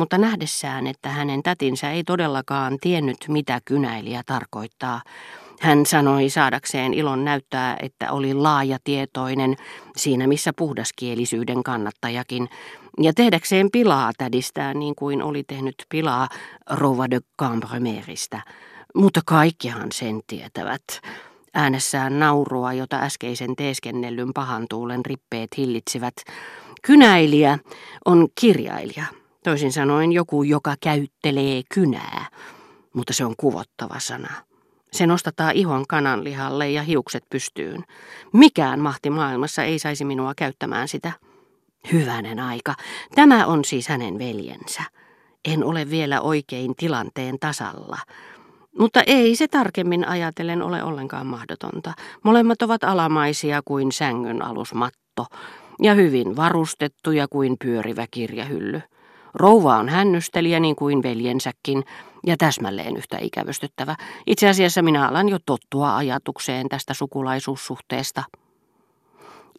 mutta nähdessään, että hänen tätinsä ei todellakaan tiennyt, mitä kynäilijä tarkoittaa, hän sanoi saadakseen ilon näyttää, että oli laajatietoinen siinä missä puhdaskielisyyden kannattajakin, ja tehdäkseen pilaa tädistään niin kuin oli tehnyt pilaa Rova de Cambremeristä. Mutta kaikkihan sen tietävät. Äänessään naurua, jota äskeisen teeskennellyn pahan tuulen rippeet hillitsivät. Kynäilijä on kirjailija. Toisin sanoen joku, joka käyttelee kynää. Mutta se on kuvottava sana. Se nostattaa ihon kananlihalle ja hiukset pystyyn. Mikään mahti maailmassa ei saisi minua käyttämään sitä. Hyvänen aika. Tämä on siis hänen veljensä. En ole vielä oikein tilanteen tasalla. Mutta ei se tarkemmin ajatellen ole ollenkaan mahdotonta. Molemmat ovat alamaisia kuin sängyn alusmatto ja hyvin varustettuja kuin pyörivä kirjahylly. Rouva on hännystelijä niin kuin veljensäkin ja täsmälleen yhtä ikävystyttävä. Itse asiassa minä alan jo tottua ajatukseen tästä sukulaisuussuhteesta.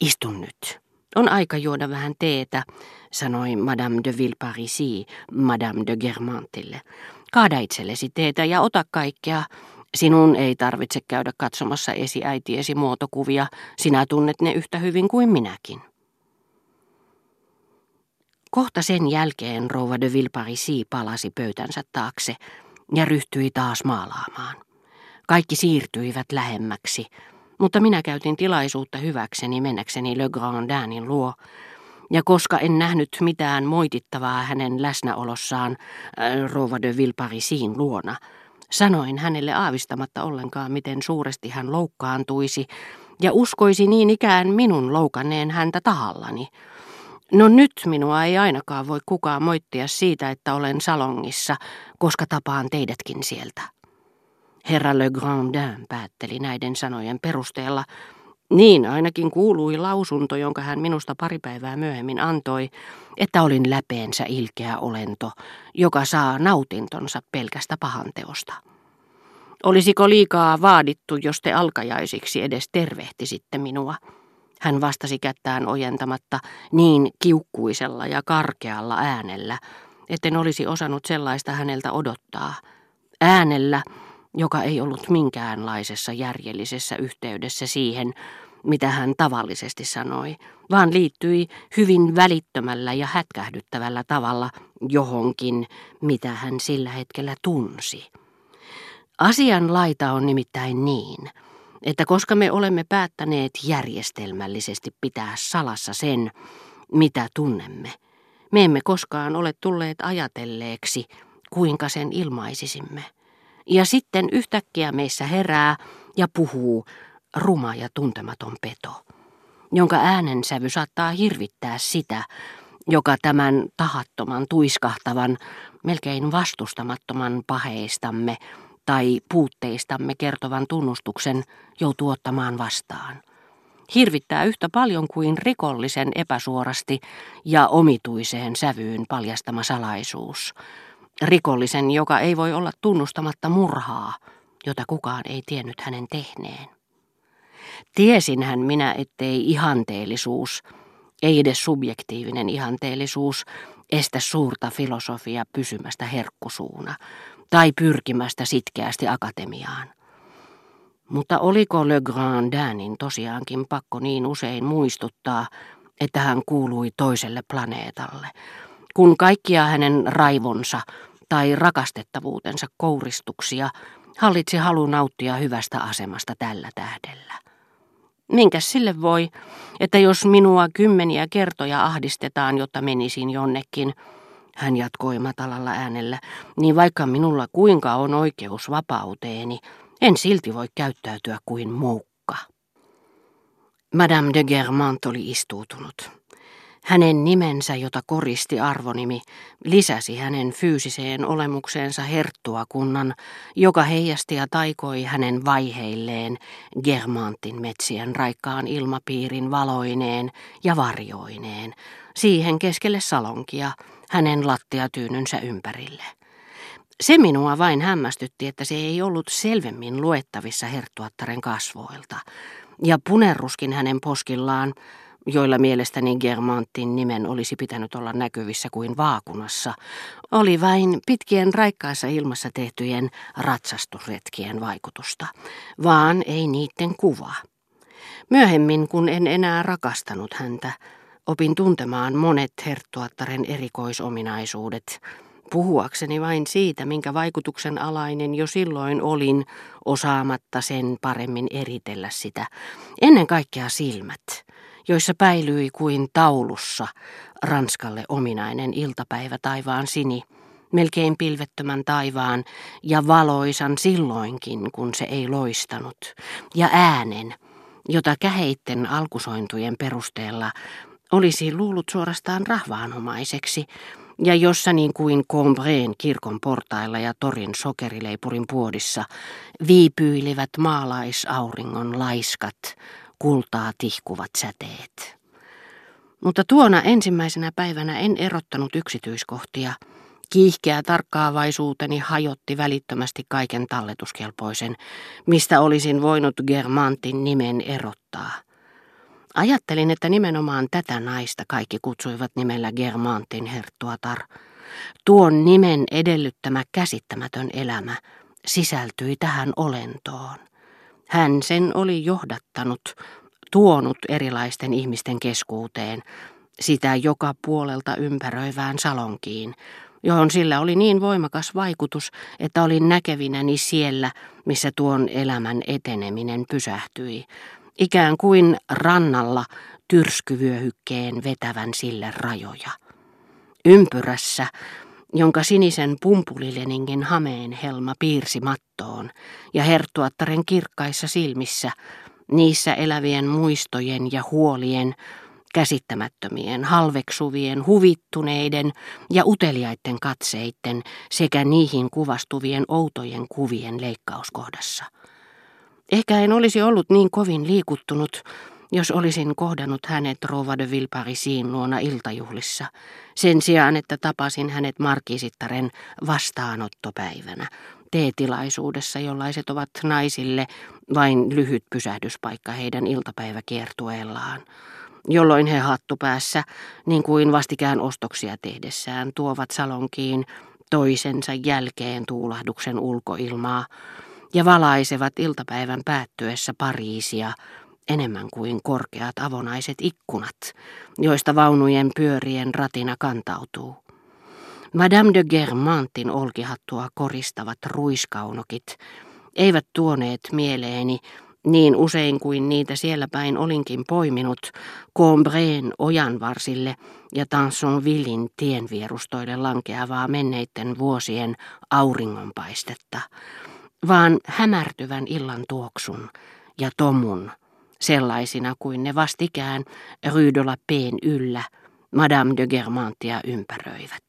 Istun nyt. On aika juoda vähän teetä, sanoi Madame de Villeparisi Madame de Germantille. Kaada itsellesi teetä ja ota kaikkea. Sinun ei tarvitse käydä katsomassa esiäitiesi muotokuvia. Sinä tunnet ne yhtä hyvin kuin minäkin. Kohta sen jälkeen rouva de Villeparisi palasi pöytänsä taakse ja ryhtyi taas maalaamaan. Kaikki siirtyivät lähemmäksi, mutta minä käytin tilaisuutta hyväkseni mennäkseni Le Grandinin luo, ja koska en nähnyt mitään moitittavaa hänen läsnäolossaan äh, rouva de Villeparisiin luona, sanoin hänelle aavistamatta ollenkaan, miten suuresti hän loukkaantuisi, ja uskoisi niin ikään minun loukanneen häntä tahallani – No nyt minua ei ainakaan voi kukaan moittia siitä, että olen salongissa, koska tapaan teidätkin sieltä. Herra Le Grandin päätteli näiden sanojen perusteella. Niin ainakin kuului lausunto, jonka hän minusta pari päivää myöhemmin antoi, että olin läpeensä ilkeä olento, joka saa nautintonsa pelkästä pahanteosta. Olisiko liikaa vaadittu, jos te alkajaisiksi edes tervehtisitte minua? Hän vastasi kättään ojentamatta niin kiukkuisella ja karkealla äänellä, etten olisi osannut sellaista häneltä odottaa. Äänellä, joka ei ollut minkäänlaisessa järjellisessä yhteydessä siihen, mitä hän tavallisesti sanoi, vaan liittyi hyvin välittömällä ja hätkähdyttävällä tavalla johonkin, mitä hän sillä hetkellä tunsi. Asian laita on nimittäin niin, että koska me olemme päättäneet järjestelmällisesti pitää salassa sen, mitä tunnemme, me emme koskaan ole tulleet ajatelleeksi, kuinka sen ilmaisisimme. Ja sitten yhtäkkiä meissä herää ja puhuu ruma ja tuntematon peto, jonka äänensävy saattaa hirvittää sitä, joka tämän tahattoman, tuiskahtavan, melkein vastustamattoman paheistamme tai puutteistamme kertovan tunnustuksen joutuu ottamaan vastaan. Hirvittää yhtä paljon kuin rikollisen epäsuorasti ja omituiseen sävyyn paljastama salaisuus. Rikollisen, joka ei voi olla tunnustamatta murhaa, jota kukaan ei tiennyt hänen tehneen. Tiesinhän minä, ettei ihanteellisuus, ei edes subjektiivinen ihanteellisuus, estä suurta filosofia pysymästä herkkusuuna, tai pyrkimästä sitkeästi akatemiaan. Mutta oliko Le Grandinin tosiaankin pakko niin usein muistuttaa, että hän kuului toiselle planeetalle, kun kaikkia hänen raivonsa tai rakastettavuutensa kouristuksia hallitsi halu nauttia hyvästä asemasta tällä tähdellä. Minkäs sille voi, että jos minua kymmeniä kertoja ahdistetaan, jotta menisin jonnekin, hän jatkoi matalalla äänellä, niin vaikka minulla kuinka on oikeus vapauteeni, en silti voi käyttäytyä kuin muukka. Madame de Germant oli istuutunut. Hänen nimensä, jota koristi arvonimi, lisäsi hänen fyysiseen olemukseensa herttuakunnan, joka heijasti ja taikoi hänen vaiheilleen Germantin metsien raikkaan ilmapiirin valoineen ja varjoineen, siihen keskelle salonkia, hänen lattiatyynynsä ympärille. Se minua vain hämmästytti, että se ei ollut selvemmin luettavissa herttuattaren kasvoilta, ja punerruskin hänen poskillaan, joilla mielestäni Germantin nimen olisi pitänyt olla näkyvissä kuin vaakunassa, oli vain pitkien raikkaassa ilmassa tehtyjen ratsastusretkien vaikutusta, vaan ei niiden kuva. Myöhemmin, kun en enää rakastanut häntä, opin tuntemaan monet herttuattaren erikoisominaisuudet, puhuakseni vain siitä, minkä vaikutuksen alainen jo silloin olin, osaamatta sen paremmin eritellä sitä. Ennen kaikkea silmät, joissa päilyi kuin taulussa Ranskalle ominainen iltapäivä taivaan sini, melkein pilvettömän taivaan ja valoisan silloinkin, kun se ei loistanut, ja äänen, jota käheitten alkusointujen perusteella olisi luullut suorastaan rahvaanomaiseksi, ja jossa niin kuin Combreen kirkon portailla ja torin sokerileipurin puodissa viipyilivät maalaisauringon laiskat, kultaa tihkuvat säteet. Mutta tuona ensimmäisenä päivänä en erottanut yksityiskohtia. Kiihkeä tarkkaavaisuuteni hajotti välittömästi kaiken talletuskelpoisen, mistä olisin voinut Germantin nimen erottaa. Ajattelin, että nimenomaan tätä naista kaikki kutsuivat nimellä Germantin herttuatar. Tuon nimen edellyttämä käsittämätön elämä sisältyi tähän olentoon. Hän sen oli johdattanut, tuonut erilaisten ihmisten keskuuteen, sitä joka puolelta ympäröivään salonkiin, johon sillä oli niin voimakas vaikutus, että olin näkevinäni siellä, missä tuon elämän eteneminen pysähtyi, ikään kuin rannalla tyrskyvyöhykkeen vetävän sille rajoja. Ympyrässä, jonka sinisen hameen helma piirsi mattoon, ja herttuattaren kirkkaissa silmissä, niissä elävien muistojen ja huolien, käsittämättömien, halveksuvien, huvittuneiden ja uteliaiden katseitten sekä niihin kuvastuvien outojen kuvien leikkauskohdassa. Ehkä en olisi ollut niin kovin liikuttunut, jos olisin kohdannut hänet Rova de Vilparisiin luona iltajuhlissa, sen sijaan, että tapasin hänet markisittaren vastaanottopäivänä, teetilaisuudessa, jollaiset ovat naisille vain lyhyt pysähdyspaikka heidän iltapäiväkiertueellaan, jolloin he hattupäässä, niin kuin vastikään ostoksia tehdessään, tuovat salonkiin toisensa jälkeen tuulahduksen ulkoilmaa, ja valaisevat iltapäivän päättyessä Pariisia enemmän kuin korkeat avonaiset ikkunat, joista vaunujen pyörien ratina kantautuu. Madame de Germantin olkihattua koristavat ruiskaunokit eivat tuoneet mieleeni niin usein kuin niitä siellä päin olinkin poiminut Combreen ojanvarsille ja Tansonvillin tienvierustoille lankeavaa menneiden vuosien auringonpaistetta, vaan hämärtyvän illan tuoksun ja tomun, sellaisina kuin ne vastikään Rue de la yllä Madame de Germantia ympäröivät.